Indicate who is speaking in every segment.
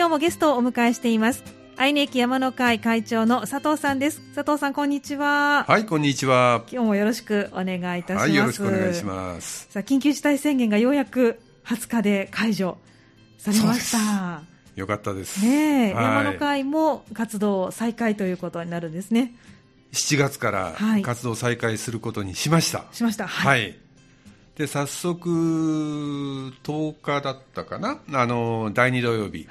Speaker 1: 今日もゲストをお迎えしています。愛媛駅山の会会長の佐藤さんです。佐藤さんこんにちは。
Speaker 2: はいこんにちは。
Speaker 1: 今日もよろしくお願いいたします、はい、
Speaker 2: よろしくお願いします。
Speaker 1: さあ緊急事態宣言がようやく20日で解除されました。
Speaker 2: よかったです。
Speaker 1: ね、はい、山の会も活動再開ということになるんですね。
Speaker 2: 7月から活動再開することにしました、はい、
Speaker 1: しました。
Speaker 2: はい、で早速10日だったかな？あの第2土曜日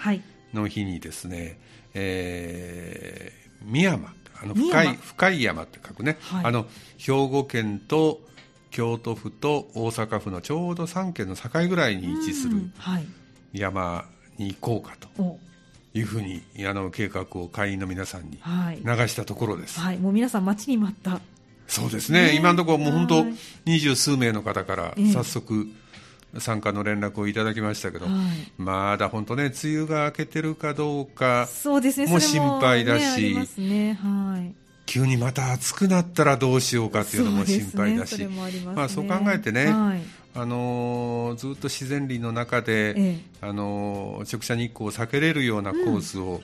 Speaker 2: の日にですね、えー、深山あの深い深い山って書くね、はい、あの兵庫県と京都府と大阪府のちょうど3県の境ぐらいに位置する山に行こうかと。いうふうにあの計画を会員の皆さんに流したところです、
Speaker 1: はい、はい、もう皆さん待ちに待った。
Speaker 2: そうですね、ね今のところもう本当二十数名の方から早速、参加の連絡をいただきましたけど、はい、まだ本当ね、梅雨が明けてるかどうかも心配だし、
Speaker 1: ねねはい、
Speaker 2: 急にまた暑くなったらどうしようかっていうのも心配だし、まあ、そう考えてね、はい、あのー、ずっと自然林の中で、ええ、あのー、直射日光を避けれるようなコースを、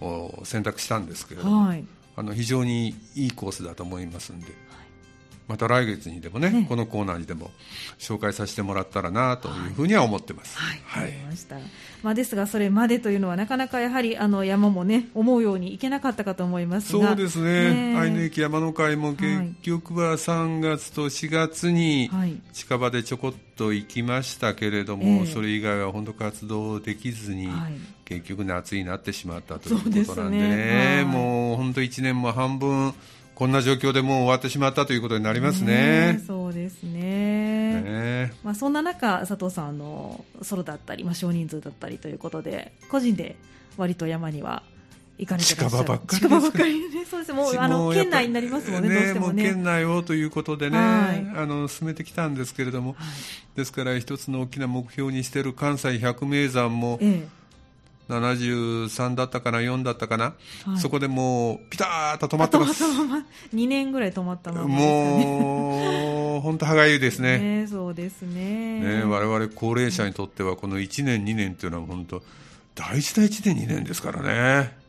Speaker 2: うん、選択したんですけれども、はい、あの非常にいいコースだと思いますんで。また来月にでもね、ねこのコーナーにでも紹介させてもらったらなというふうには思ってます。
Speaker 1: はい、はい、ました。まあですがそれまでというのはなかなかやはりあの山もね思うようにいけなかったかと思います
Speaker 2: そうですね。愛媛駅山の会も結局は3月と4月に近場でちょこっと行きましたけれども、はい、それ以外は本当活動できずに、はい、結局夏になってしまったということなんでね、ね。もう本当1年も半分。こんな状況でもう終わってしまったということになりますね。
Speaker 1: ねそうですね。ねまあそんな中佐藤さんのソロだったり、まあ少人数だったりということで個人で割と山には行かれて
Speaker 2: 近場ばっかり
Speaker 1: 近場ばっかりね。そうですもう あの県内になりますもんね。ねどうしてもね。
Speaker 2: も県内をということでね、はい、あの進めてきたんですけれども、はい、ですから一つの大きな目標にしている関西百名山も。ええ73だったかな、4だったかな、はい、そこでもう、ピターッと止まってます。
Speaker 1: 2年ぐらい止まったまま、
Speaker 2: ね、もう、本当、歯がゆいですね。
Speaker 1: ねそうですね。
Speaker 2: ね我々高齢者にとっては、この1年、2年っていうのは、本当、大事な1年、2年ですからね。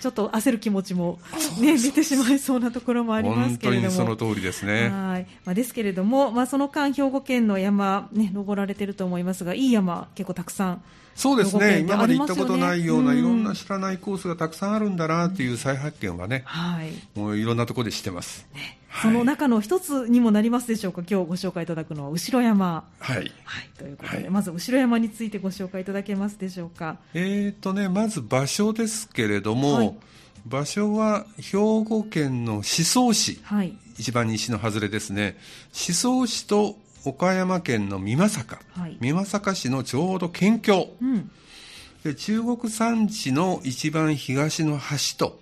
Speaker 1: ちょっと焦る気持ちも、ね、出てしまいそうなところもありますけれども、
Speaker 2: その通りですね。
Speaker 1: はい。まあ、ですけれども、まあ、その間、兵庫県の山、ね、登られてると思いますが、いい山、結構たくさん。
Speaker 2: そうですね、今まで行ったことないような、いろんな知らないコースがたくさんあるんだなっていう再発見はね、はい、もういろんなところで知ってます。ね
Speaker 1: その中の一つにもなりますでしょうか、今日ご紹介いただくのは後山。
Speaker 2: はい。はい、
Speaker 1: ということで、はい、まず後山についてご紹介いただけますでしょうか？
Speaker 2: えっ、ー、とね、まず場所ですけれども、はい、場所は兵庫県の宍粟市、はい、一番西の外れですね。宍粟市と岡山県の美作、はい、美作市のちょうど県境。うんで中国山地の一番東の端と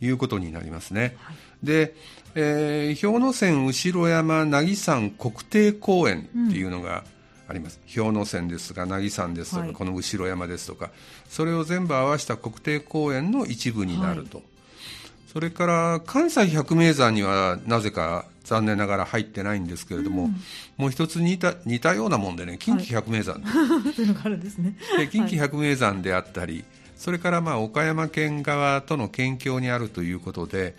Speaker 2: いうことになりますね。はい、で、えー、氷ノ山後山渚山国定公園っていうのがあります、うん、氷ノ山ですが渚山ですとか、はい、この後山ですとかそれを全部合わせた国定公園の一部になると、はい、それから関西百名山にはなぜか残念ながら入ってないんですけれども、うん、もう一つ似た似たようなもんでね近畿百名山、
Speaker 1: はい、というのがあるんですね。
Speaker 2: で近畿百名山であったり、それからまあ岡山県側との県境にあるということで、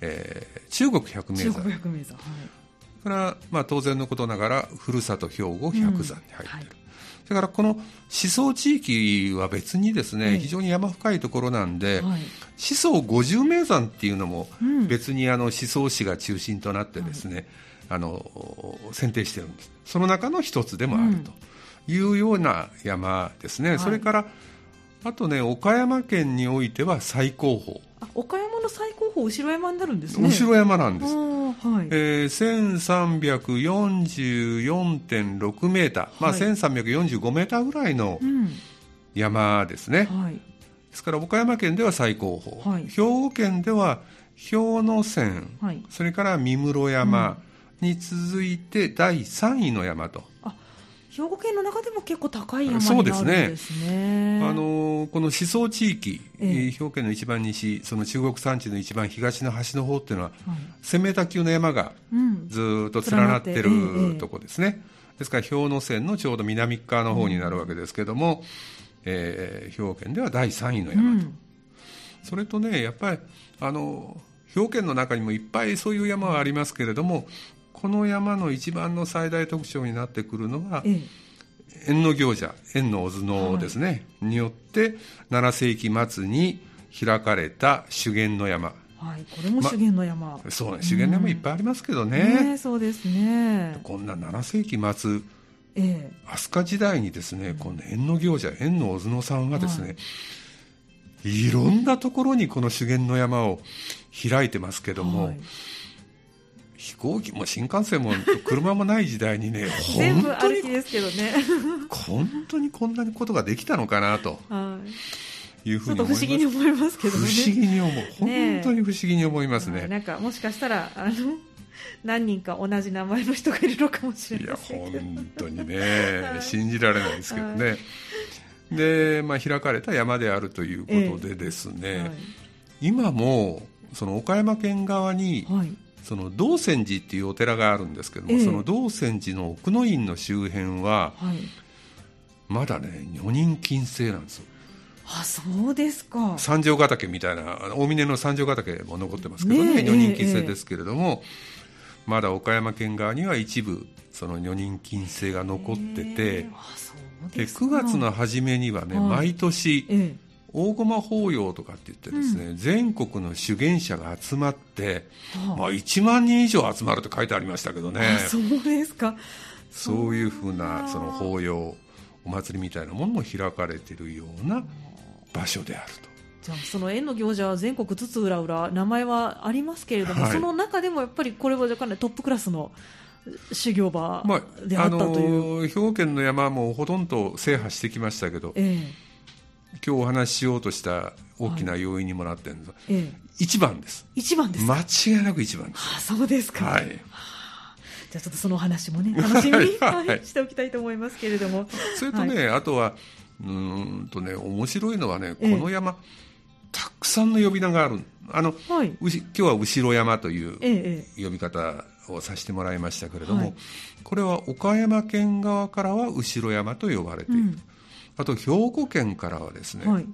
Speaker 2: えー、中国百名山。中
Speaker 1: 国百名山、はい、
Speaker 2: から、まあ、当然のことながらふるさと兵庫百山に入ってる、うんはい、それからこの思想地域は別にですね、はい、非常に山深いところなんで、はい、思想五十名山っていうのも別にあの思想市が中心となってですね、あの選定してるんです。その中の一つでもあるというような山ですね、それからあとね岡山県においては最高峰
Speaker 1: 岡山の最高峰後山になるんですね。
Speaker 2: 後山なんです、はい。えー、1344.6メーター、まあ、1345メーターぐらいの山ですね、はい、ですから岡山県では最高峰、はい、兵庫県では氷ノ山、はい、それから三室山に続いて第3位の山と、
Speaker 1: あ兵庫県の中でも結構高い山になるんですね。ですね。
Speaker 2: あのこの思想地域、ええ、兵庫県の一番西、その中国山地の一番東の端の方っていうのは、はい、1000メーター級の山がずっと連なってる、うん、とこですね。ですから氷ノ山のちょうど南側の方になるわけですけども、えー、兵庫県では第3位の山と、うん、それとねやっぱりあの兵庫県の中にもいっぱいそういう山はありますけれどもこの山の一番の最大特徴になってくるのは、ええ、縁の行者縁のお頭脳ですね、はい、によって7世紀末に開かれた修験の山。
Speaker 1: はい、これも修験の山、
Speaker 2: ま、そうね修験の山いっぱいありますけどね、
Speaker 1: ねそうですね。
Speaker 2: こんな7世紀末ええ、飛鳥時代にですね、この縁の行者縁の小角さんがですね、はい、いろんなところにこの修験の山を開いてますけども、はい、飛行機も新幹線も車もない時代にね
Speaker 1: 全部歩きですけどね。
Speaker 2: 本当にこんなことができたのかなと。はい。いうふうに
Speaker 1: 不思議に思いますけどね。
Speaker 2: 不思議に思う。本当に不思議に思いますね。ね
Speaker 1: なんかもしかしたらあの何人か同じ名前の人がいるのかもしれないい
Speaker 2: や本当にね、はい、信じられないですけどね、はい、で、まあ、開かれた山であるということでですね、えーはい、今もその岡山県側に、その道泉寺っていうお寺があるんですけども、えー、その道泉寺の奥の院の周辺は、まだね女人禁制なんですよ。
Speaker 1: あそうですか。
Speaker 2: 三条ヶ岳みたいな大峰の三条ヶ岳も残ってますけどね、ね女人禁制ですけれども、えーまだ岡山県側には一部その女人禁制が残っててで9月の初めにはね、毎年、大駒法要とかって言ってですね、うん、全国の修験者が集まって、はあ、まあ、1万人以上集まるって書いてありましたけどね。
Speaker 1: そうですか。
Speaker 2: そういうふうなその法要お祭りみたいなものも開かれているような場所であると。
Speaker 1: じゃあその縁の行者は全国津々浦々名前はありますけれども、はい、その中でもやっぱりこれはかなりトップクラスの修行場であったという、まあ、あの
Speaker 2: 兵庫県の山もほとんど制覇してきましたけど、ええ、今日お話ししようとした大きな要因にもなってるんです、はいええ、一番です。
Speaker 1: 一番です
Speaker 2: 間違いなく一番です。
Speaker 1: あそうですか、はい、じゃあちょっとそのお話もね楽しみに、はい、しておきたいと思いますけれども。
Speaker 2: それとね、あとはうんとね面白いのはねこの山、たくさんの呼び名がある。あの、はい、今日は後ろ山という呼び方をさせてもらいましたけれども、これは岡山県側からは後ろ山と呼ばれている、うん、あと兵庫県からはですね、はい、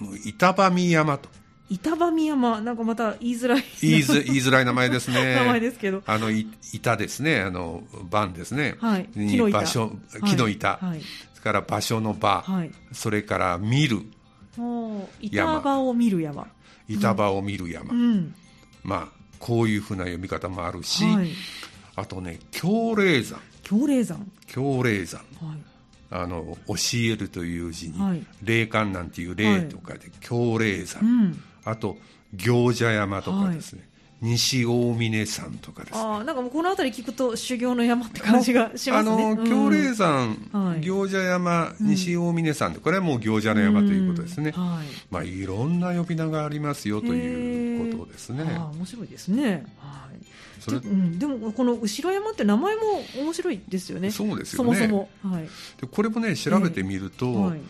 Speaker 2: あの板場見山と。
Speaker 1: 板場見山なんかまた言いづらい。
Speaker 2: 言いづ言いづらい名前ですね。
Speaker 1: 名前ですけど。
Speaker 2: あの板ですね。あの番ですね、はい、木の板。場所木の板、はい、それから場所の場、はい、それから見る。
Speaker 1: 板場を見る山。
Speaker 2: 板場を見る山、うん、まあこういうふうな読み方もあるし、はい、あとね強霊山。
Speaker 1: 強霊山。
Speaker 2: 強霊山、はい、あの教えるという字に、はい、霊感なんていう霊とかで強霊山、うん、あと行者山とかですね、西大峰山とかです、ね、
Speaker 1: あなんかもうこの辺り聞くと修行の山って感じがしますね。あの
Speaker 2: 京霊山、うん、行者山、西大峰山これはもう行者の山ということですね。うんはい、まあいろんな呼び名がありますよということですね。
Speaker 1: あ面白いですね。はい。それ、うん、でもこの後ろ山って名前も面白いですよね。
Speaker 2: そうですよね。
Speaker 1: そもそも。はい。
Speaker 2: でこれもね調べてみると、えーはい、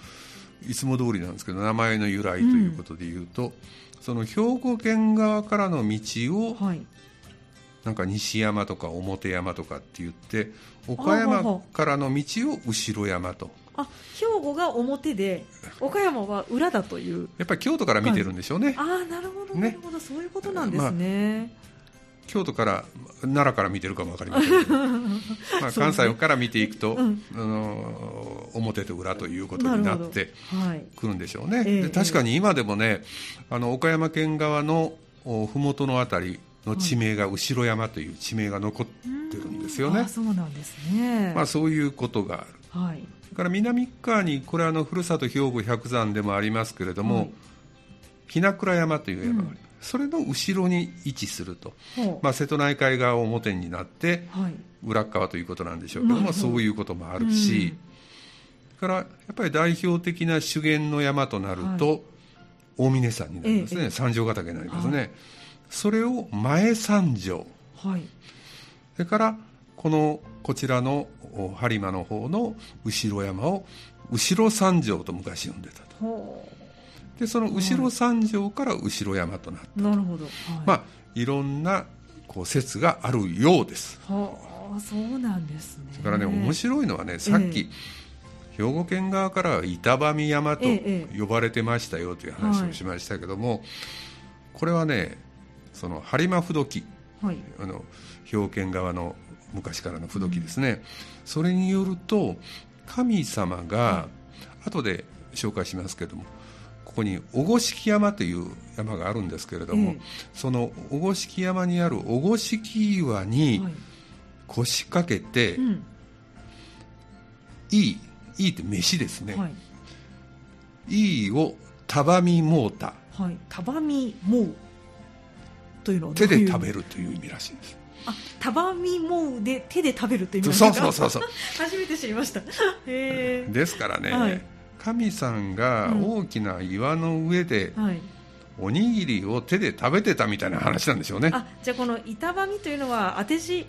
Speaker 2: いつも通りなんですけど名前の由来ということでいうと。その兵庫県側からの道を、はい、なんか西山とか表山とかって言って岡山からの道を後ろ山と。
Speaker 1: あ兵庫が表で岡山は裏だという。
Speaker 2: やっぱり京都から見てるんでしょうね。
Speaker 1: ああなるほど、ね、なるほど。そういうことなんですね、まあ
Speaker 2: 京都から奈良から見てるかも分かりませんけど、まあ、関西から見ていくと、ねうん、あの表と裏ということになってくるんでしょうね、はい、確かに今でもねあの岡山県側の麓の辺りの地名が後ろ山という地名が残ってるんですよね、
Speaker 1: あそうなんですね、
Speaker 2: まあ、そういうことがある、はい、それから南側にこれあのふるさと兵庫百山でもありますけれども、はい、日名倉山という山があります、うんそれの後ろに位置すると、まあ、瀬戸内海側を表になって、裏側ということなんでしょうけども、そういうこともあるし、うん、からやっぱり代表的な修験の山となると、はい、大峰山になりますね、ええ、三条ヶ岳になりますね、はい、それを前三条、はい、それからこのこちらの播磨の方の後ろ山を後ろ三条と昔呼んでたと。でその後ろ三条から後ろ山となった、
Speaker 1: なるほど、はい、
Speaker 2: まあいろんなこう説があるようです。
Speaker 1: はあ、そうなんですね。
Speaker 2: それからね面白いのはねさっき、え兵庫県側からは板喰山と呼ばれてましたよという話をしましたけども、はい、これはねその播磨不時、はい、あの兵庫県側の昔からの不時ですね、うん、それによると神様が、はい、後で紹介しますけどもここに御敷山という山があるんですけれども、その御敷山にある御敷岩に腰掛けて、はいうん、いいいいって飯ですね、はい、いいを束みもうた、
Speaker 1: はい、束みもうというのは
Speaker 2: 手で食べるという意味らしいです。
Speaker 1: あ束みもうで手で食べるという意味
Speaker 2: そうそうそうそう。
Speaker 1: 初めて知りました。
Speaker 2: ですからね、はい神さんが大きな岩の上で、おにぎりを手で食べてたみたいな話なんでしょうね。
Speaker 1: あじゃあこの板場みというのは当て字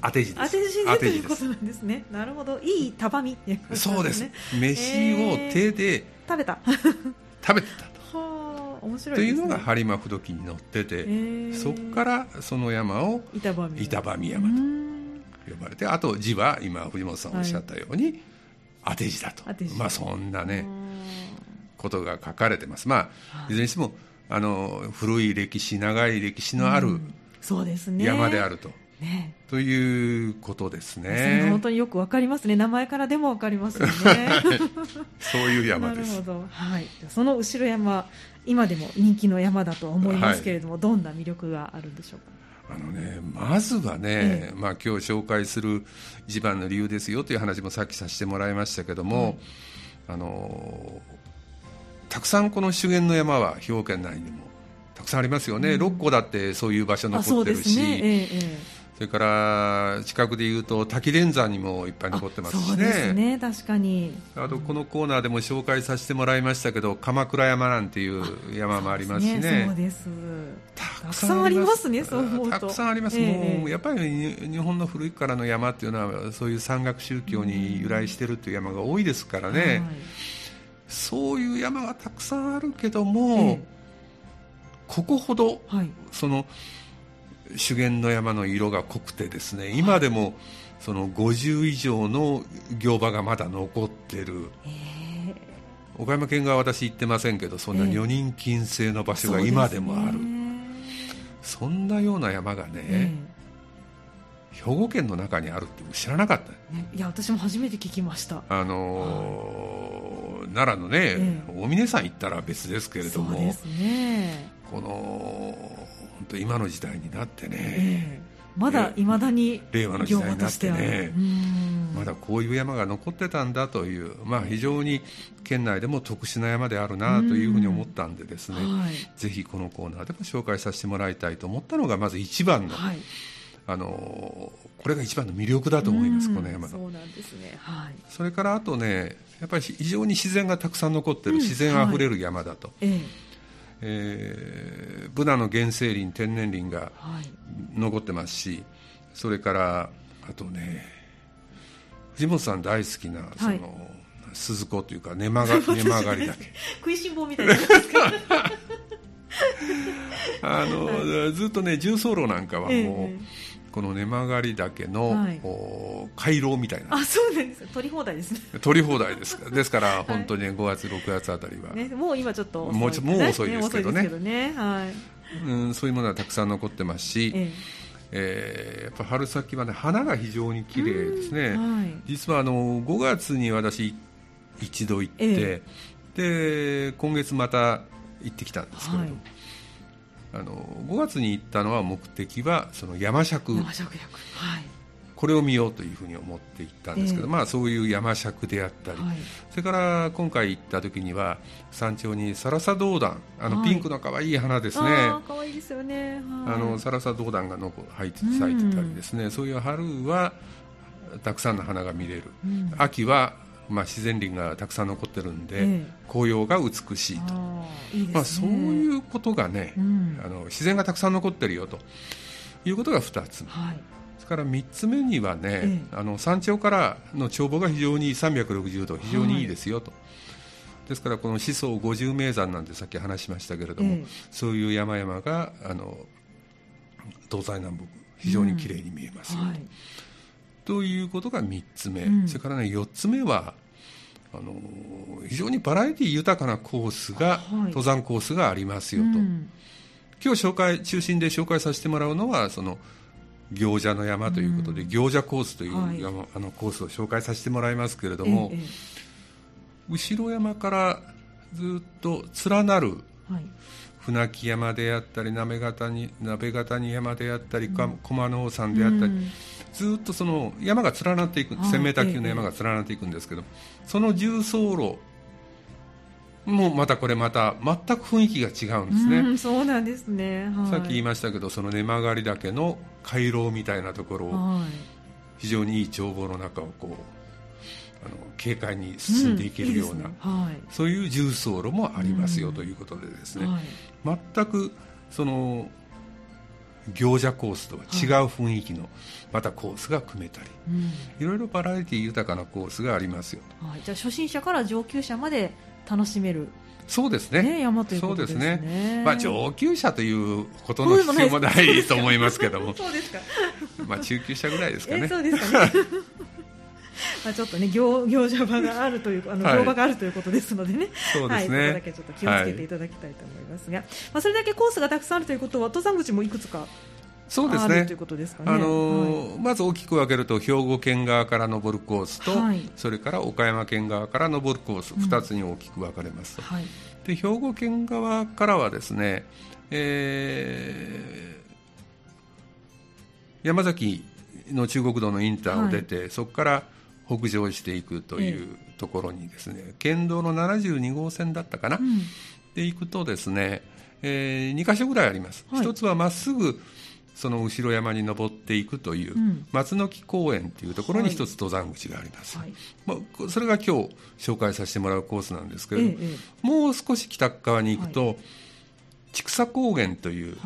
Speaker 2: 当て字です。当
Speaker 1: て字でということなんですね。なるほど。いい束み、
Speaker 2: ね、そうです。飯を手で、
Speaker 1: 食べた。
Speaker 2: 食べてた
Speaker 1: と。はあ、面白
Speaker 2: い、ね、というのが播磨不動記に載ってて、そこからその山を板場見山と呼ばれて、あと字は今藤本さんおっしゃったように、はい当て字だとまあそんなねことが書かれてますまあいずれにしてもあの古い歴史長い歴史のある山であると。ね、ということですね。
Speaker 1: 本当によくわかりますね。名前からでもわかりますよね。
Speaker 2: そういう山です。
Speaker 1: なるほど。はい。その後ろ山、今でも人気の山だと思いますけれども、はい、どんな魅力があるんでしょうか？
Speaker 2: あのね、まずはね、ええ、まあ、今日紹介する一番の理由ですよという話もさっきさせてもらいましたけども、あのたくさんこの修験の山は兵庫県内にもたくさんありますよね、うん、6個だってそういう場所残ってるし、れから近くでいうと滝連山にもいっぱい残ってますしね。そうです
Speaker 1: ね。確かに。
Speaker 2: あとこのコーナーでも紹介させてもらいましたけど鎌倉山なんていう山もありますしね。
Speaker 1: そうですたくさんありますねそう思うと。
Speaker 2: たくさんあります、えー、もうやっぱり日本の古いからの山っていうのはそういう山岳宗教に由来してるっていう山が多いですからね、はい、そういう山がたくさんあるけども、えー、ここほど、はい、その修験の山の色が濃くてですね今でもその50以上の行場がまだ残ってる、岡山県側は私行ってませんけどそんな女人禁制の場所が今でもある、そんなような山がね、兵庫県の中にあるって知らなかった、
Speaker 1: ね、いや私も初めて聞きました。
Speaker 2: あのーはい、奈良のね、大峰山行ったら別ですけれども、
Speaker 1: ね、
Speaker 2: この本当今の時代になってね、え
Speaker 1: ー、まだいまだに
Speaker 2: 令和の時代になってねまだこういう山が残ってたんだという、まあ、非常に県内でも特殊な山であるなというふうに思ったんでですね、はい、ぜひこのコーナーでも紹介させてもらいたいと思ったのがまず一番の、はい、あのこれが一番の魅力だと思います、この山
Speaker 1: そうなんですね、はい、
Speaker 2: それからあとねやっぱり非常に自然がたくさん残ってる、自然あふれる山だと。えええー、ブナの原生林天然林が残ってますし、はい、それからあとね藤本さん大好きなその、はい、鈴子というか根曲が 根曲がりだけ。
Speaker 1: 食いしん坊みたいな。
Speaker 2: あの、はい、ずっとね重曹路なんかはもう、えーこの根曲がり岳の、はい、回廊みたいな。
Speaker 1: あそうなんです取り放題ですね。
Speaker 2: 取り放題です。ですから本当に5月6月あたりは、
Speaker 1: ね、もう今ちょっと
Speaker 2: もうもう遅いですけどね、
Speaker 1: ね。は
Speaker 2: い、うん、そういうものはたくさん残ってますし、ええ。えー、やっぱ春先はね花が非常に綺麗ですね、はい、実はあの5月に私一度行って、ええ、で今月また行ってきたんですけれども、はいあの5月に行ったのは目的はその山
Speaker 1: 尺山尺
Speaker 2: はい、これを見ようというふうに思って行ったんですけど、えー、まあ、そういう山尺であったり、はい、それから今回行った時には山頂にサラサドウダンあのピンクの可愛い花ですね、
Speaker 1: はい、可愛いですよね、
Speaker 2: あのサラサドウダンがの咲いてたりですね、そういう春はたくさんの花が見れる、うん、秋はまあ、自然林がたくさん残ってるんで、ええ、紅葉が美しいと。いい、ね、まあ、そういうことがね、うん、あの自然がたくさん残ってるよと。いうことが2つ目、はい、それから3つ目にはね、え、あの山頂からの眺望が非常に360度非常にいいですよと。はい。ですからこの思想五十名山なんてさっき話しましたけれども、そういう山々があの東西南北非常にきれいに見えますよと。うんはいということが3つ目、うん、それからね4つ目はあの非常にバラエティ豊かなコースが、はい、登山コースがありますよと、うん、今日紹介中心で紹介させてもらうのはその行者の山ということで、うん、行者コースという山、はい、あのコースを紹介させてもらいますけれども、ええ、後ろ山からずっと連なる、はい船木山であったり鍋形に鍋形に山であったり、うん、駒の山であったり、うん、ずっとその山が連なっていく、1000メーター級の山が連なっていくんですけど、その重走路もうまたこれまた全く雰囲気が違うんですね、う
Speaker 1: ん、そうなんですね、
Speaker 2: はい、さっき言いましたけどその根曲がり岳の回廊みたいなところを、非常にいい眺望の中をこうあの軽快に進んでいけるような、うんいいねはい、そういう重走路もありますよということでですね、はい、全くその行者コースとは違う雰囲気の、またコースが組めたり、いろいろバラエティ豊かなコースがありますよ、
Speaker 1: はい、じゃあ初心者から上級者まで楽しめる
Speaker 2: そうですね。
Speaker 1: ね山ということですね。
Speaker 2: すねまあ上級者ということの必要もないと思いますけども。
Speaker 1: そうですか。
Speaker 2: まあ中級者ぐらいですかね。
Speaker 1: そうですかね。まあちょっとね行行者場があるというあの乗馬があるということですのでね、
Speaker 2: そうですね、
Speaker 1: はい、そこだけちょっと気をつけていただきたいと思いますが、はい、まあそれだけコースがたくさんあるということは登山口もいくつか
Speaker 2: そうですね。
Speaker 1: ということですか
Speaker 2: ね。あのーはい、まず大きく分けると兵庫県側から登るコースと、はい、それから岡山県側から登るコース、二、うん、つに大きく分かれますと。はい、で兵庫県側からはですね、えー、山崎の中国道のインターを出て、そこから北上していくというところにですね、えー、県道の72号線だったかな、うん、で行くとですね、えー、2か所ぐらいあります。一つはまっすぐその後ろ山に登っていくという、松の木公園というところに一つ登山口があります、はい、まあ、それが今日紹介させてもらうコースなんですけれども、ええ、もう少し北側に行くと、はい、千草高原という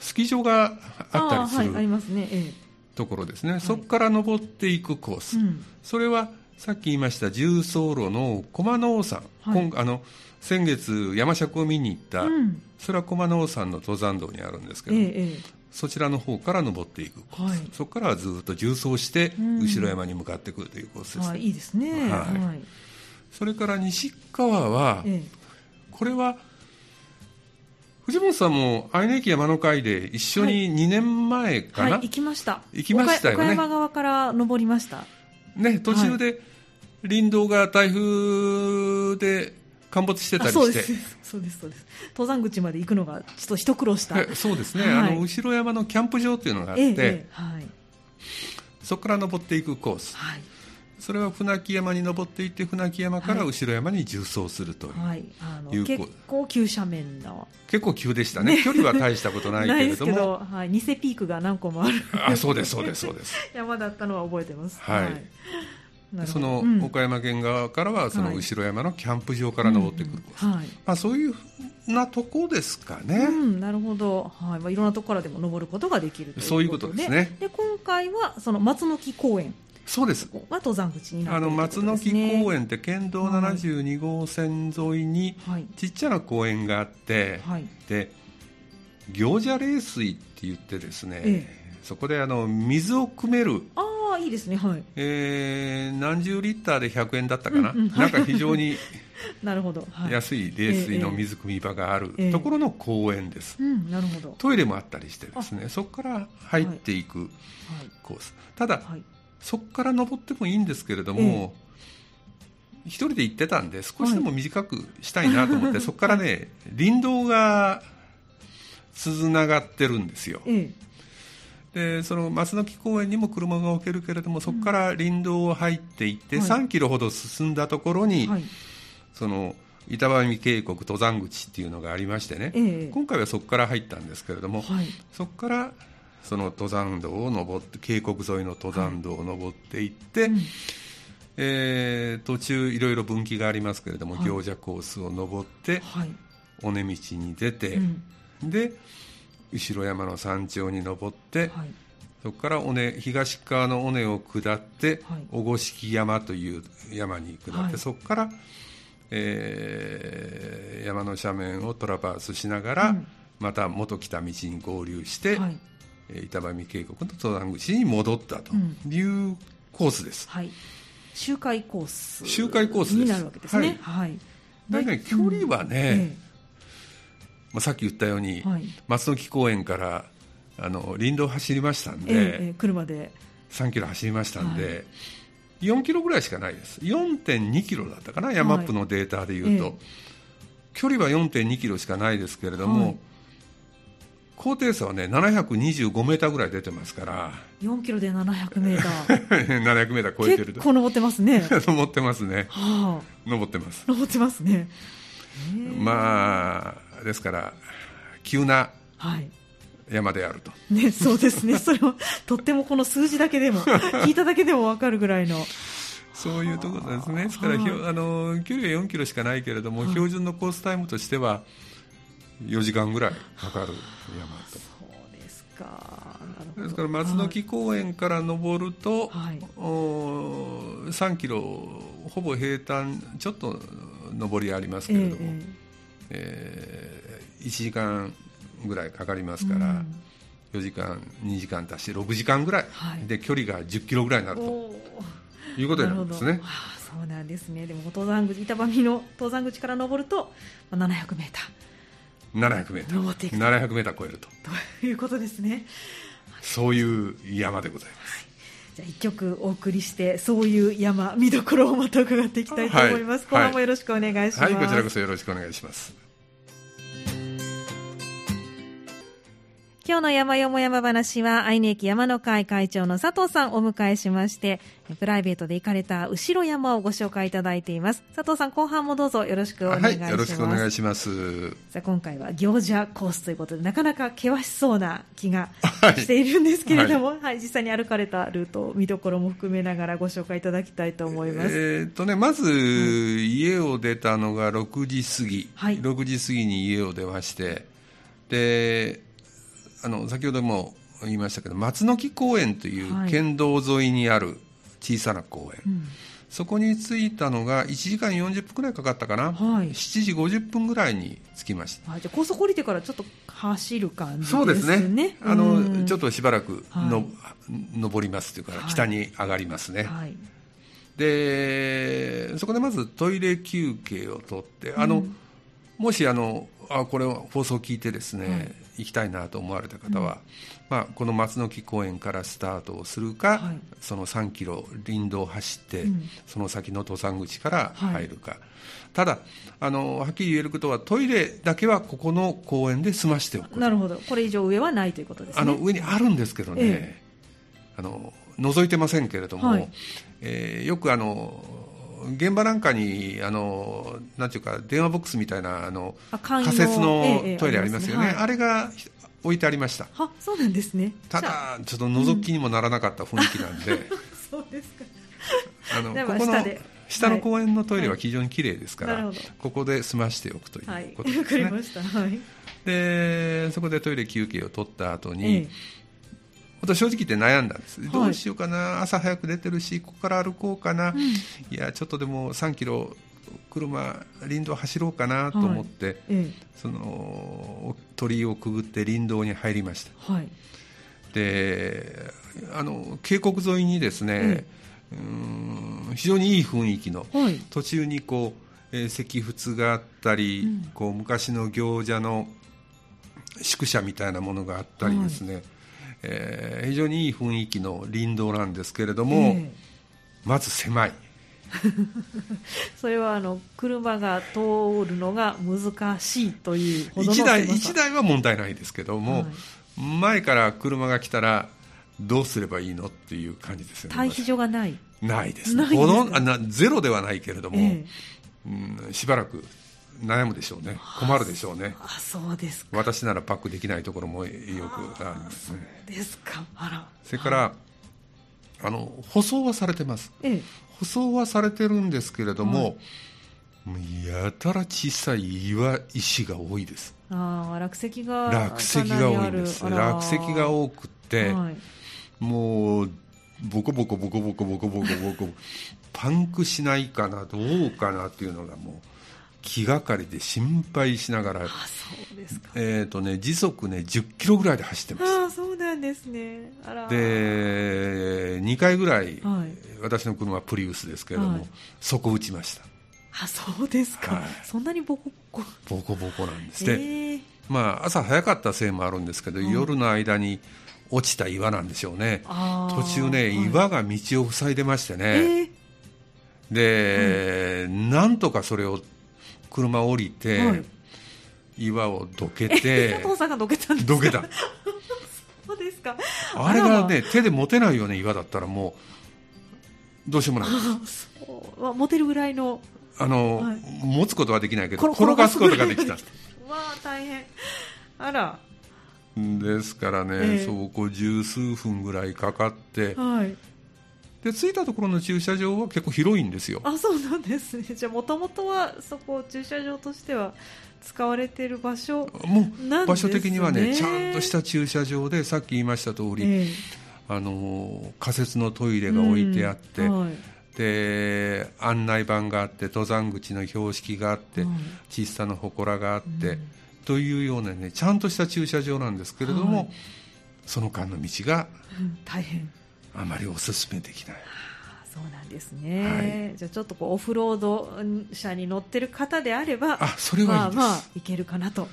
Speaker 2: スキー場があったりする、はい、ありますね、え、ところですね、そこから登っていくコース、うん、それはさっき言いました重走路の駒の王山、あの先月山尺を見に行った、うん、それは駒の王山の登山道にあるんですけど、ええ、そちらの方から登っていくコース、はい、そこからはずっと縦走して後ろ山に向かってくるというコースです。ね、
Speaker 1: うん、いいですね、はい、はい、
Speaker 2: それから西川は、ええ、これは藤本さんも愛媛駅山の会で一緒に2年前かな、はい
Speaker 1: はい、行きました。
Speaker 2: 行きましたよね。
Speaker 1: 岡山側から登りました。
Speaker 2: ね途中で林道が台風で陥没してたりして。そうです。
Speaker 1: そうですそうです。登山口まで行くのがちょっと一苦労した。
Speaker 2: そうですね、はい、あの後ろ山のキャンプ場っていうのがあって、ええはい、そこから登っていくコース、はい、それは船木山に登っていって船木山から後ろ山に縦走するという、はい、あの
Speaker 1: 結構急斜面の。
Speaker 2: 結構急でしたね、ね、距離は大したことないけれども。
Speaker 1: はい、偽ピークが何個もある。
Speaker 2: あそうですそうですそうです。
Speaker 1: 山だったのは覚えてます。
Speaker 2: はい、はい。その岡山県側からはその後ろ山のキャンプ場から登ってくる、はい、まあ、そういうふうなとこですかね、う
Speaker 1: ん、なるほど、はい。まあ、いろんなところからでも登ることができるという
Speaker 2: そういうことですね。
Speaker 1: で今回はその松の木公園
Speaker 2: そうです。
Speaker 1: は登山口に
Speaker 2: ね、あの松の木公園って県道72号線沿い。にちっちゃな公園があって、はい、で行者冷水って言ってですね、ええ、そこであの水を汲める。
Speaker 1: ああいいですね。はい、
Speaker 2: えー、何十リッターで100円だったかな、うんうん、なんか非常に
Speaker 1: なるほど、
Speaker 2: はい、安い冷水の水汲み場があるところの公園です、
Speaker 1: えーえーうん、なるほど。
Speaker 2: トイレもあったりしてですねそこから入っていくコース、はい、ただ、はい、そこから登ってもいいんですけれども、えー、一人で行ってたんで少しでも短くしたいなと思って、そこからね林道がつながってるんですよ、えーでその松の木公園にも車が置けるけれどもそこから林道を入っていって、3キロほど進んだところに、はい、その板場渓谷登山口っていうのがありましてね、えー、今回はそこから入ったんですけれども、はい、そこからその登山道を登って渓谷沿いの登山道を登っていって、はいうん、えー、途中いろいろ分岐がありますけれども、行者コースを登って、尾根道に出て、うん、で後ろ山の山頂に登って、はい、そこから尾根東側の尾根を下って、はい、御敷山という山に下って、はい、そこから、えー、山の斜面をトラバースしながら、うん、また元来た道に合流して、はい、板場渓谷の登山口に戻ったというコースです。はい。
Speaker 1: 周回コース
Speaker 2: 周回コース
Speaker 1: になるわけですね。はい。
Speaker 2: はい、ね、距離はね、うん。えまあ、さっき言ったように、はい、松の木公園からあの林道走りましたんで、ええ、
Speaker 1: 車で。
Speaker 2: 3キロ走りましたんで、はい、4キロぐらいしかないです。4.2キロだったかな、ヤマップのデータでいうと、はい、距離は4.2キロしかないですけれども、高低差はね725メーターぐらい出てますから。
Speaker 1: 4キロで700メーター。
Speaker 2: 700メーター超えてる
Speaker 1: 結構登ってますね。
Speaker 2: 登ってますね、はあ、登ってます。
Speaker 1: 登ってますね。
Speaker 2: まあですから急な山であると、は
Speaker 1: い、ねそうですね。それはとってもこの数字だけでも聞いただけでも分かるぐらいの。
Speaker 2: そういうところですね。ですから、はあ、あの距離は4キロしかないけれども、は標準のコースタイムとしては4時間ぐらいかかる山と。
Speaker 1: そうですか。
Speaker 2: ですから松の木公園から登ると、はい、お3キロほぼ平坦ちょっと上りありますけれども、えー、えー、1時間ぐらいかかりますから、うん、4時間2時間足して6時間ぐらい、はい、で距離が10キロぐらいになると。いうことになるんですね。
Speaker 1: そうなんですね。でも登山口板場の登山口から登ると700メーター
Speaker 2: 700メーター登っていく。700メーター超えると。
Speaker 1: ということですね。
Speaker 2: そういう山でございます、はい、
Speaker 1: じゃあ一曲お送りしてそういう山見どころをまた伺っていきたいと思います、はい、後半もよろしくお願いします、
Speaker 2: はい、はい、こちらこそよろしくお願いします
Speaker 1: 今日の山よも山話は、愛媛駅山の会会長の佐藤さんをお迎えしまして、プライベートで行かれた後ろ山をご紹介いただいています。佐藤さん、後半もどうぞよろしくお願いします。はい、
Speaker 2: よろしくお願いします。
Speaker 1: さあ、今回は行者コースということで、なかなか険しそうな気がしているんですけれども、はい、はい、実際に歩かれたルート、見どころも含めながらご紹介いただきたいと思います。
Speaker 2: えー、っとね、まず、はい、家を出たのが6時過ぎ、はい、6時過ぎに家を出まして、で、あの先ほども言いましたけど松の木公園という県道沿いにある小さな公園、はいうん、そこに着いたのが1時間40分ぐらいかかったかな、はい、7時50分ぐらいに着きました、
Speaker 1: はい、じゃ高速降りてからちょっと走る感じですね。
Speaker 2: そうですね。あのちょっとしばらくの、はい、登りますというか北に上がりますね、でそこでまずトイレ休憩をとってあの、うん、もしあのあこれを放送を聞いてですね、行きたいなと思われた方は、うん、まあ、この松の木公園からスタートをするか、はい、その3キロ林道を走って、うん、その先の登山口から入るか、はい、ただあのはっきり言えることはトイレだけはここの公園で済ましておく。
Speaker 1: なるほど。これ以上上はないということですね。
Speaker 2: あの上にあるんですけどね、ええ、あの覗いてませんけれども、はい、えー、よくあの現場なんかにあのなんていうか電話ボックスみたいなあの仮設のトイレありますよね、ええあね。はい、あれが置いてありました。
Speaker 1: あそうなんですね。
Speaker 2: ただちょっと覗きにもならなかった雰囲気なんで、うん、
Speaker 1: そうですか。
Speaker 2: あのここの下の公園のトイレは非常に綺麗ですから、はい、ここで済ましておくということですね、はい、でそこでトイレ休憩を取った後に、えと正直言って悩んだんです、はい、どうしようかな、朝早く出てるし、ここから歩こうかな、うん、いや、ちょっとでも3キロ、車、林道走ろうかなと思って、はいええ、その鳥居をくぐって林道に入りました。はい、であの渓谷沿いにですね、うん非常にいい雰囲気の、はい、途中にこう、えー、石仏があったり、うん、こう昔の行者の宿舎みたいなものがあったりですね、はいえー、非常にいい雰囲気の林道なんですけれども、えー、まず狭い。
Speaker 1: それはあの車が通るのが難しいというほどの
Speaker 2: 1台 ,1 台は問題ないですけども、はい、前から車が来たらどうすればいいのっていう感じですよね。
Speaker 1: 退避所がない。
Speaker 2: ないですね。ほとんなゼロではないけれども、えー、うん、しばらく悩むでしょうね。困るでしょうね。
Speaker 1: あそうです
Speaker 2: 私ならパックできないところもよくあるんですね。
Speaker 1: ですか。あら。
Speaker 2: それから、あの舗装はされてます、ええ、舗装はされてるんですけれども、はい、やたら小さい岩石が多いです。
Speaker 1: ああ落石が
Speaker 2: 落石が多いんです。落石が多くて、はい、もうボコボコボコボコボコボコボコパンクしないかなどうかなっていうのがもう気がかりで心配しながら、あそうですか。えーとね、時速、ね、10キロぐらいで走ってます。
Speaker 1: あそうなんですね。
Speaker 2: あら。で2回ぐらい、はい、私の車はプリウスですけれども、はい、底打ちました。
Speaker 1: あそうですか、はい、そんなにボコボコ。
Speaker 2: ボコボコなんです。ね、えー、まあ朝早かったせいもあるんですけど、夜の間に落ちた岩なんでしょうね。途中ね、岩が道を塞いでましてね、えー、で、なんとかそれを車降りて、岩をどけて
Speaker 1: 佐藤さんがどけたんですか？
Speaker 2: どけた。
Speaker 1: そうですか。
Speaker 2: あれがね手で持てないよね岩だったらもう。どうしようもない。
Speaker 1: そう。持てるぐらいの。
Speaker 2: あの、はい、持つことはできないけど転がすことができた。わ
Speaker 1: あ大変。あら。
Speaker 2: ですからね、えー、そうこう十数分ぐらいかかって、はい、で着いたところの駐車場は結構広いんですよ。
Speaker 1: あそうなんですね。じゃあもともとはそこ駐車場としては使われている場所もう、ね、
Speaker 2: 場所的にはねちゃんとした駐車場でさっき言いました通り、えー、あの仮設のトイレが置いてあって、うんはい、で案内板があって登山口の標識があって、うん、小さな祠があって、うん、というようなねちゃんとした駐車場なんですけれども、はい、その間の道が
Speaker 1: 大変
Speaker 2: あまりお勧めできない。
Speaker 1: そうなんですね、はい、じゃあちょっとこうオフロード車に乗ってる方であれば
Speaker 2: あそれはいいまあまあ
Speaker 1: いけるかなと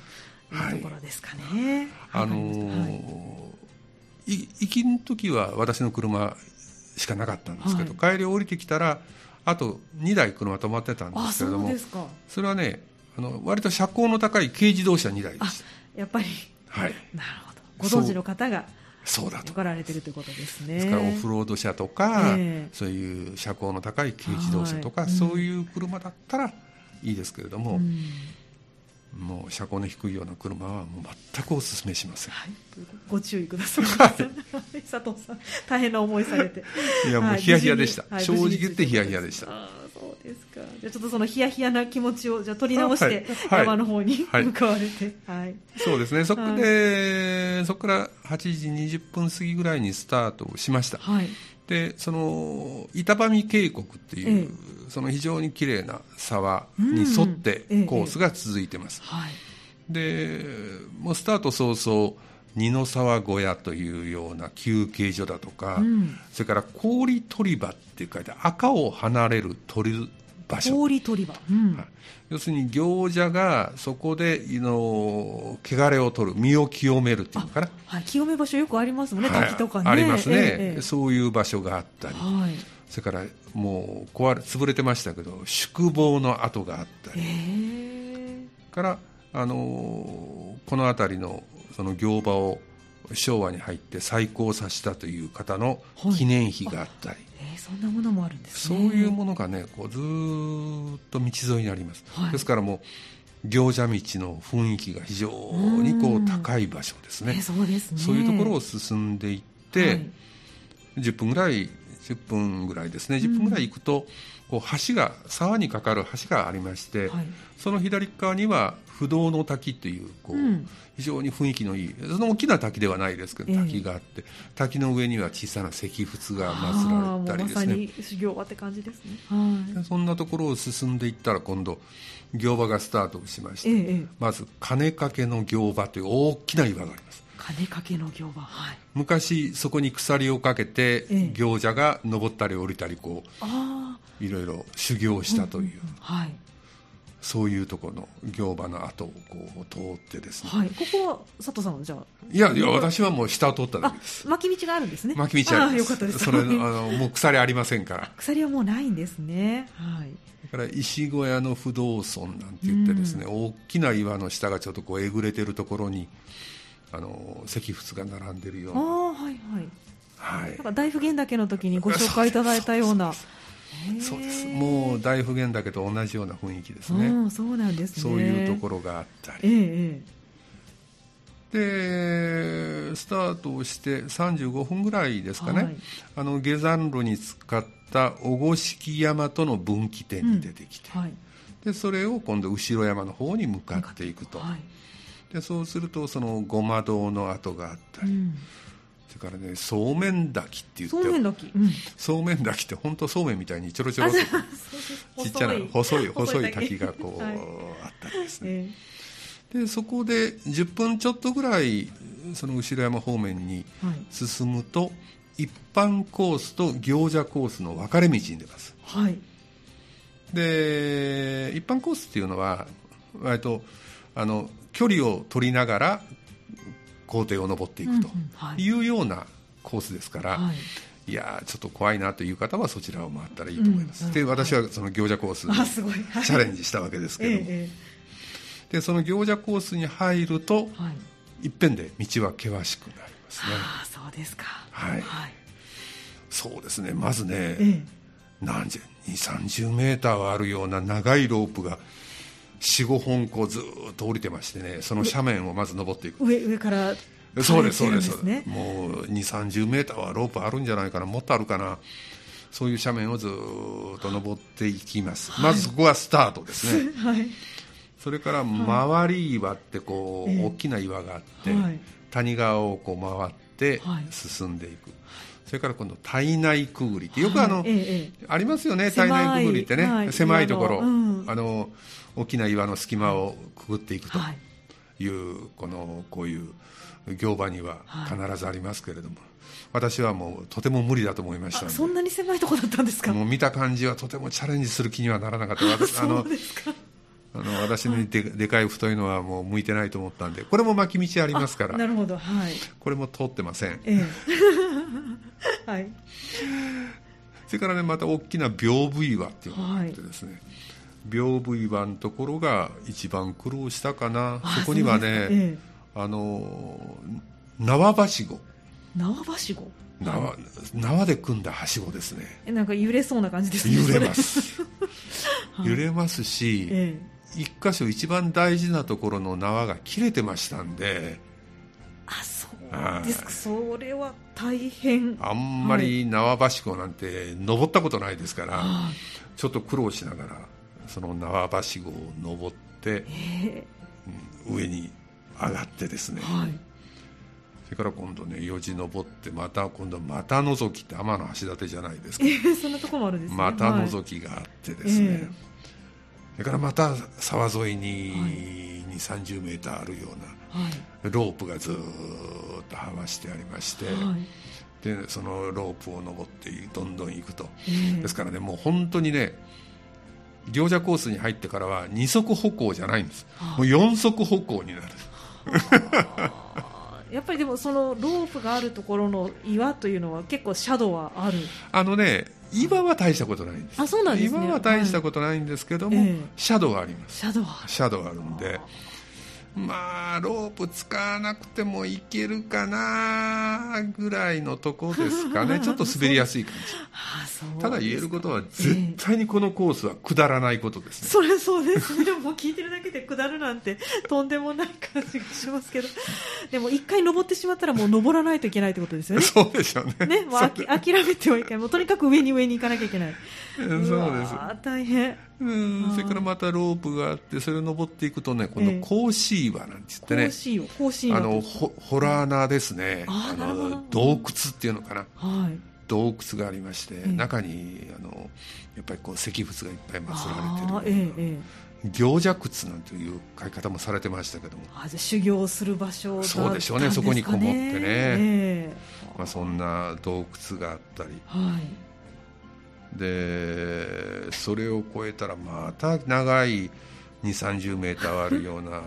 Speaker 1: いうところですかね、
Speaker 2: はい、あのーはい、行きの時は私の車しかなかったんですけど、帰り降りてきたらあと2台車止まってたんですけれどもそれはねあの割と車高の高い軽自動車2台でした。
Speaker 1: やっぱり、
Speaker 2: はい、
Speaker 1: なるほど。ご存知の方が
Speaker 2: そうだと。
Speaker 1: 来られてるということ。ですね
Speaker 2: ですからオフロード車とか、えー、そういう車高の高い軽自動車とか、はい、そういう車だったらいいですけれども、うん、もう車高の低いような車はもう全くお勧めしません、はい、
Speaker 1: ご注意ください、はい、佐藤さん大変な思いされて。
Speaker 2: いやもうヒヤヒヤでした、正直言ってヒヤヒヤでした。
Speaker 1: そうですか。じゃちょっとそのヒヤヒヤな気持ちをじゃ取り直して、山の方に向かわれて、はい、
Speaker 2: そうですね。そこで、そこから8時20分過ぎぐらいにスタートしました、はい、でその板場渓谷っていう、ええ、その非常に綺麗な沢に沿ってコースが続いてます、でもうスタート早々二の沢小屋というような休憩所だとか、うん、それから氷取り場って書いて赤を離れる取る場所。
Speaker 1: 氷取り場、うん、
Speaker 2: 要するに行者がそこでの汚れを取る身を清めるっていうかな、
Speaker 1: はい、清め場所よくありますもんね、はい、滝とかね。
Speaker 2: ありますね、ええ、そういう場所があったり、はい、それからもう壊れ潰れてましたけど宿坊の跡があったり、え。ー、からあのこの辺りのその行場を昭和に入って再興させたという方の記念碑があったり、
Speaker 1: えー、そんなものもあるんです、
Speaker 2: ね、そういうものがねこうずっと道沿いにあります、はい、ですからもう行者道の雰囲気が非常にこう高い場所ですね、
Speaker 1: えー、そうですね。
Speaker 2: そういうところを進んでいって、はい、10分ぐらい10分ぐらいですね。10分ぐらい行くと、こう橋が沢に架かる橋がありまして、はい、その左側には不動の滝というこう、うん、非常に雰囲気のいいその大きな滝ではないですけど、滝があって滝の上には小さな石仏が祀られたりですね。
Speaker 1: ま修行場って感じですね、
Speaker 2: はい、そんなところを進んでいったら今度行場がスタートしまして、え、まず金掛けの行場という大きな岩があります
Speaker 1: 金掛けの行場、はい、
Speaker 2: 昔そこに鎖をかけて、行者が登ったり降りたりこういろいろ修行したという、うんうんうん、はい。そういうところの行場の後をこう通ってですね、
Speaker 1: はい、ここは佐藤さんはじゃあ。
Speaker 2: いやいや私はもう下を通っただけです。
Speaker 1: 巻き道があるんですね。
Speaker 2: 巻き道あ
Speaker 1: ります。よかったです。
Speaker 2: それあのもう鎖ありませんから。
Speaker 1: 鎖はもうないんですね。はい。
Speaker 2: だから石小屋の不動尊なんて言ってですね、うん、大きな岩の下がちょっとこうえぐれてるところにあの石仏が並んでるような。あ
Speaker 1: はいはい。はい、なんか大普賢岳の時にご 紹介いただいたような。
Speaker 2: そうです。もう大普賢岳と同じような雰囲気ですね。
Speaker 1: そうなんです、ね、
Speaker 2: そういうところがあったり、ええ、でスタートをして35分ぐらいですかね、はい、あの下山路に使った御敷山との分岐点に出てきて、うんはい、でそれを今度後ろ山の方に向かっていくと、はい、でそうするとそのごま堂の跡があったり、うん。それからねそうめん炊きって言ってそうめん炊き、うん、そうめん炊きって本当そうめんみたいにちょろちょろ。と ちっちゃな細い。細い滝がこう、はい、あったりですね、えー、でそこで10分ちょっとぐらいその後ろ山方面に進むと、はい、一般コースと行者コースの分かれ道に出ます、
Speaker 1: はい、
Speaker 2: で一般コースっていうのは割とあの距離を取りながら工程を登っていくとい。うようなコースですから、はい、いやちょっと怖いなという方はそちらを回ったらいいと思います、うん、で私はその行者コースにチャレンジしたわけですけども、ええ、でその行者コースに入ると、はい、いっぺんで道は険しくなりますね。
Speaker 1: あそうですか。
Speaker 2: はい、はい、そうですね。まずね、ええ、何十2 3 0メーターはあるような長いロープが45本こうずっと降りてましてねその斜面をまず登っていく。
Speaker 1: 上上から
Speaker 2: そうですそうです、ね、もう2 3 0メーターはロープあるんじゃないかなもっとあるかな。そういう斜面をずっと登っていきます、はい、まずそこはスタートですね、はい、それから周り岩ってこう、大きな岩があって、はい、谷川をこう回って進んでいく、それから今度体内くぐりってよくあの、ありますよね体内くぐりってね、狭いところ、うん、あの大きな岩の隙間をくぐっていくとい。う、このこういう行場には必ずありますけれども、私はもうとても無理だと思いました
Speaker 1: そんなに狭いところだったんですか？
Speaker 2: もう見た感じはとてもチャレンジする気にはならなかった。あのあの私ので,、でかい太いのはもう向いてないと思ったんでこれも巻き道ありますから
Speaker 1: なるほど、はい、
Speaker 2: これも通ってません、
Speaker 1: ええ。はい、
Speaker 2: それからねまた大きな屏風岩っていうのがあってですね、はい屏風岩のところが一番苦労したかな。そこにはね、ええ、あの縄はしご。
Speaker 1: 縄はしご？
Speaker 2: 縄縄で組んだはしごですね。
Speaker 1: なんか揺れそうな感じですね。
Speaker 2: 揺れます。揺れますし、ええ、一箇所一番大事なところの縄が切れてましたんで。
Speaker 1: あそうですか。それは大変。
Speaker 2: あんまり縄ばしごなんて登ったことないですから、はい、ちょっと苦労しながらその縄ばしごを登って、うん、上に上がってですね、はい、それから今度ね4時登ってまた今度また覗きって天橋立じゃないですか、え
Speaker 1: ー、そんなとこもあるんですね。
Speaker 2: また覗きがあってですね、はい。えー、それからまた沢沿いに2 3 0メーターあるような、はい、ロープがずっとはわしてありまして、でそのロープを登ってどんどん行くと、えー、ですからねもう本当にね行者コースに入ってからは二足歩行じゃないんです、もう四足歩行になる。
Speaker 1: やっぱりでもそのロープがあるところの岩というのは結構シャドウはある。
Speaker 2: あのね岩は大したことないんです。
Speaker 1: あそうなんです、ね、
Speaker 2: 岩は大したことないんですけども、はい、シャドウはあります。
Speaker 1: シャドウ
Speaker 2: シャドウあるんでまあロープ使わなくてもいけるかなぐらいのとこですかね。ちょっと滑りやすい感じ。ただ言えることは絶対にこのコースは下らないことですね、
Speaker 1: それそうですね。もう聞いてるだけで下るなんてとんでもない感じがしますけど。でも一回登ってしまったらもう登らないといけないってことですよね。
Speaker 2: そうでしょうね。
Speaker 1: ねもう諦めてはいけない。もうとにかく上に上に行かなきゃいけない。
Speaker 2: そうです。
Speaker 1: 大変
Speaker 2: うん。それからまたロープがあってそれを登っていくとね今度格子岩なんて言ってね、
Speaker 1: あ
Speaker 2: のホホラー穴ですね。あの洞窟っていうのかな、はい、洞窟がありまして、え中にあのやっぱりこう石仏がいっぱい祀られてる、ええ、行者窟なんていう書き方もされてましたけども。
Speaker 1: あじゃ修行する場所、
Speaker 2: ね、そうでしょうねそこにこもってね、え。まあ、そんな洞窟があったり、はい、でそれを越えたらまた長い2 3 0メーターあるようなロ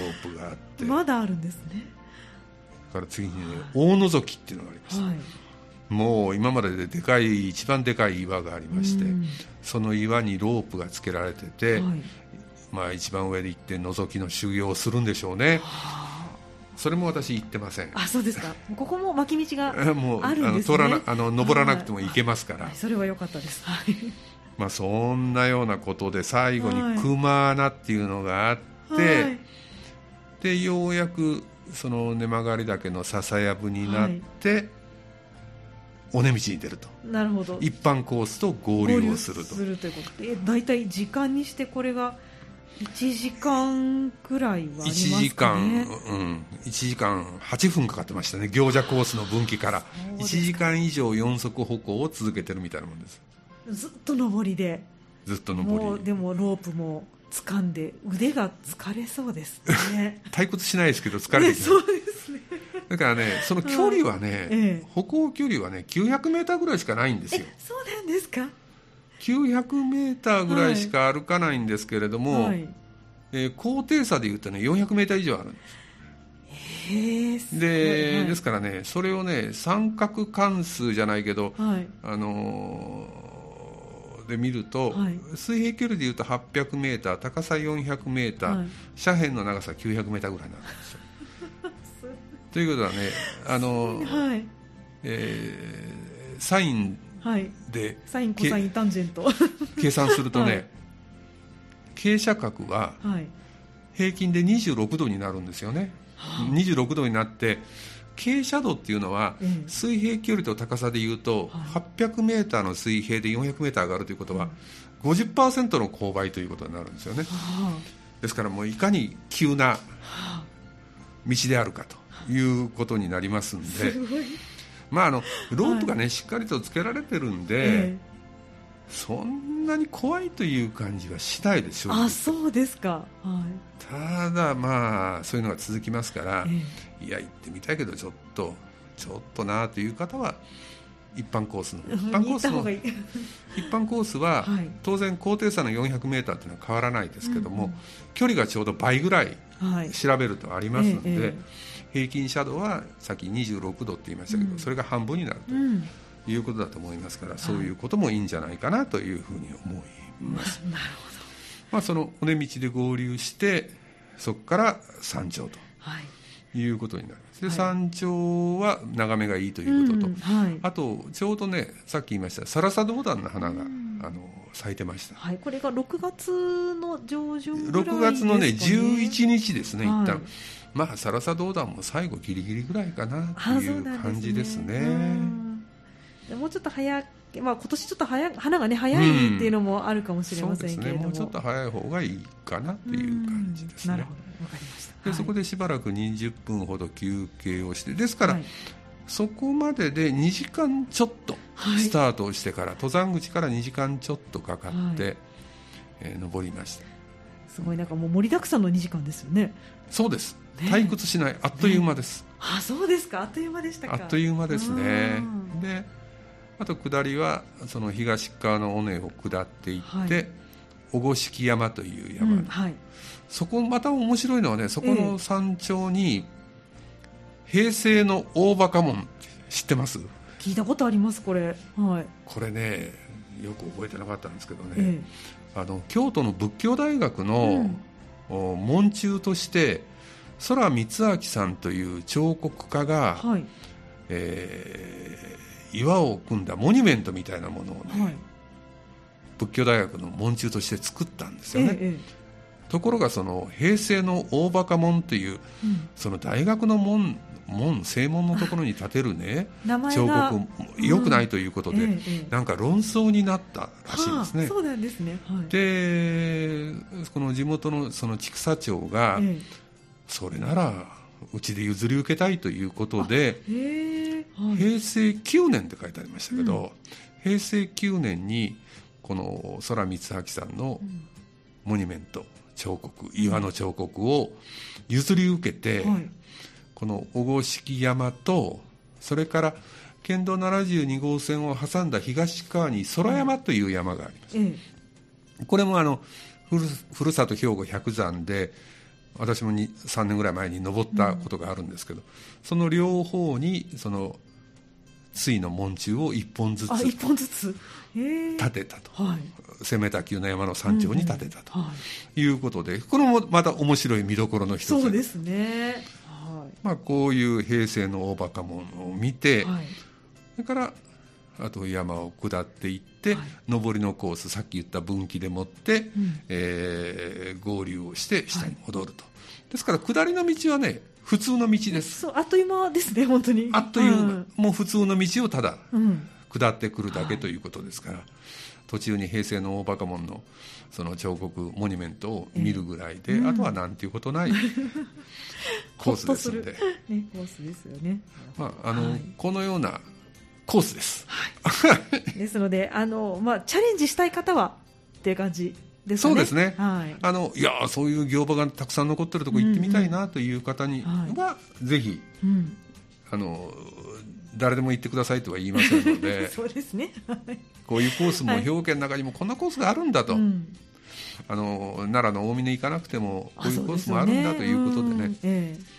Speaker 2: ープがあって。
Speaker 1: まだあるんですね。
Speaker 2: から次に、ね、大覗きっていうのがあります、はい、もう今までででかい一番でかい岩がありまして、その岩にロープがつけられてて、はい、まあ、一番上で行って覗きの修行をするんでしょうね、それも私行ってません。
Speaker 1: あそうですか。ここも巻き道があるんです、ね、
Speaker 2: あの通らなあの登らなくても行けますから、はい、
Speaker 1: それは良かったです、
Speaker 2: まあ、そんなようなことで最後に熊穴っていうのがあって、でようやくその根曲がり岳の笹やぶになって、はい、尾根道に出ると。
Speaker 1: なるほど。
Speaker 2: 一般コースと合流をすると。
Speaker 1: するということで。大体時間にしてこれが1時間くらいはあね、1時間
Speaker 2: うん1時間8分かかってましたね行者コースの分岐から。1時間以上4足歩行を続けてるみたいなもんです。
Speaker 1: ずっと上りで。
Speaker 2: ずっと上
Speaker 1: り。でもロープも掴んで腕が疲れそうですね。
Speaker 2: 退屈しないですけど疲れてき
Speaker 1: そうですね。
Speaker 2: だからねその距離はね、ええ、歩行距離はね900メーターぐらいしかないんですよ。
Speaker 1: そうなんですか？
Speaker 2: 900メーターぐらいしか歩かないんですけれども、はい、えー、高低差でいうとね400メーター以上あるんです。で、はい、ですからねそれをね三角関数じゃないけど、はい、あのー、で見ると、はい、水平距離でいうと800メーター高さ400メーター、斜辺の長さ900メーターぐらいなんですよ。ということはねあのー、はい、えー、サインで、
Speaker 1: サインコサインタンジェント。
Speaker 2: 計算するとね、傾斜角は平均で26度になるんですよね、26度になって傾斜度っていうのは、水平距離と高さでいうと、800メーターの水平で400メーター上がるということは、50%の勾配ということになるんですよね。ですからもういかに急な道であるかということになりますんで、まああのロープがね、しっかりとつけられてるんで、そんなに怖いという感じはしないでしょう。
Speaker 1: あそうですか、は
Speaker 2: い、ただまあそういうのが続きますから、ええ、いや行ってみたいけどちょっとちょっとなという方は一般コースの一般コースの 一般コースは、はい、当然高低差の 400m というのは変わらないですけども、うんうん、距離がちょうど倍ぐらい調べるとありますので、はいえ、平均斜度はさっき26度って言いましたけど、うん、それが半分になると。うん。いうことだと思いますから、そういうこともいいんじゃないかなというふうに思います。
Speaker 1: なるほど。
Speaker 2: まあ、その尾根道で合流してそこから山頂と、はい、いうことになります。で、山頂は眺めがいいということと、うんはい、あとちょうどねさっき言いましたサラサドウダンの花が、うん、あの咲いてました、
Speaker 1: はい、これが6月の上旬ぐらいですか、
Speaker 2: ね、6月のね11日ですね、はい、一旦まあサラサドウダンも最後ギリギリぐらいかなという感じですね。
Speaker 1: もうちょっと早まあ、今年ちょっと早花がね早いっていうのもあるかもしれませんけれども、うん
Speaker 2: ね、もうちょっと早い方がいいかなっていう感じですね。なるほど。わかりました。で、はい、そこでしばらく20分ほど休憩をしてですから、はい、そこまでで2時間ちょっとスタートをしてから、はい、登山口から2時間ちょっとかかって、はい、えー、登りました。
Speaker 1: すごいなんかもう盛りだくさんの2時間ですよね。
Speaker 2: そうです、ね、退屈しない。あっという間です、ね、
Speaker 1: あそうですか。あっという間でしたか。
Speaker 2: あっという間ですね。であと下りはその東側の尾根を下っていって、はい、小五色山という山、うんはい、そこまた面白いのはねそこの山頂に、平成の大バカ門知ってます？
Speaker 1: 聞いたことありますこれ、はい、
Speaker 2: これねよく覚えてなかったんですけどね、ええ、あの京都の仏教大学の、うん、門中として空光明さんという彫刻家が、はい。え岩を組んだモニュメントみたいなものをね、はい、仏教大学の門中として作ったんですよね、ええ、ところがその平成の大バカ門という、うん、その大学の門門正門のところに建てるね彫刻よくないということで、うん。え、なんか論争になったらしいんですね。は
Speaker 1: あ、そうなんですね、
Speaker 2: はい、でこの地元のその千種町が、それならうちで譲り受けたいということで、平成9年って書いてありましたけど、うん、平成9年にこの空光明さんのモニュメント彫刻岩の彫刻を譲り受けて、はい、この小郷式山とそれから県道72号線を挟んだ東側に空山という山があります、はい、これもあのふるふるさと兵庫百山で私も3年ぐらい前に登ったことがあるんですけど、うん、その両方にその対の門柱を1本ずつ
Speaker 1: 一本ずつ。
Speaker 2: 建てたと、はい、攻めた急な山の山頂に建てたとい。うことで、これもまた面白い見どころの一つ。
Speaker 1: そうですね、
Speaker 2: はい、まあ、こういう平成の大バカ門を見て、はい、それからあと山を下っていって、はい、上りのコースさっき言った分岐でもって、うん、えー、合流をして下に戻ると、ですから下りの道はね普通の道です。
Speaker 1: そうあっという間ですね本当に。
Speaker 2: あっという間、うん、もう普通の道をただ下ってくるだけということですから、はい、途中に平成の大バカ門のその彫刻モニュメントを見るぐらいで、えーうん、あとはなんていうことない コースですので、
Speaker 1: ね、コースですよね、
Speaker 2: まああの、はい、このようなコースです、
Speaker 1: はい、ですので あの、まあ、チャレンジしたい方はっていう感じ
Speaker 2: ね、そうですね、はい、あのいやそういう行場がたくさん残ってるところ行ってみたいなという方には、うん、ぜひ、うん、あの誰でも行ってくださいとは言いませんので
Speaker 1: そうですね、
Speaker 2: こういうコースも兵庫県の中にもこんなコースがあるんだと、はいあの奈良の大峰行かなくてもこういうコースもあるんだということでね、えー、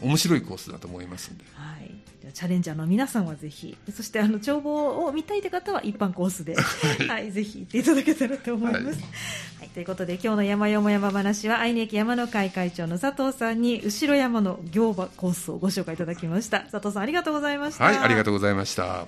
Speaker 2: 面白いコースだと思いますんで。
Speaker 1: はい。チャレンジャーの皆さんはぜひそしてあの眺望を見たいという方は一般コースで、はい、ぜひ行っていただけたらと思います。はい、はい、ということで今日の山よも山話は愛媛駅山の会会長の佐藤さんに後ろ山の行場コースをご紹介いただきました。佐藤さんありがとうございました。
Speaker 2: はいありがとうございました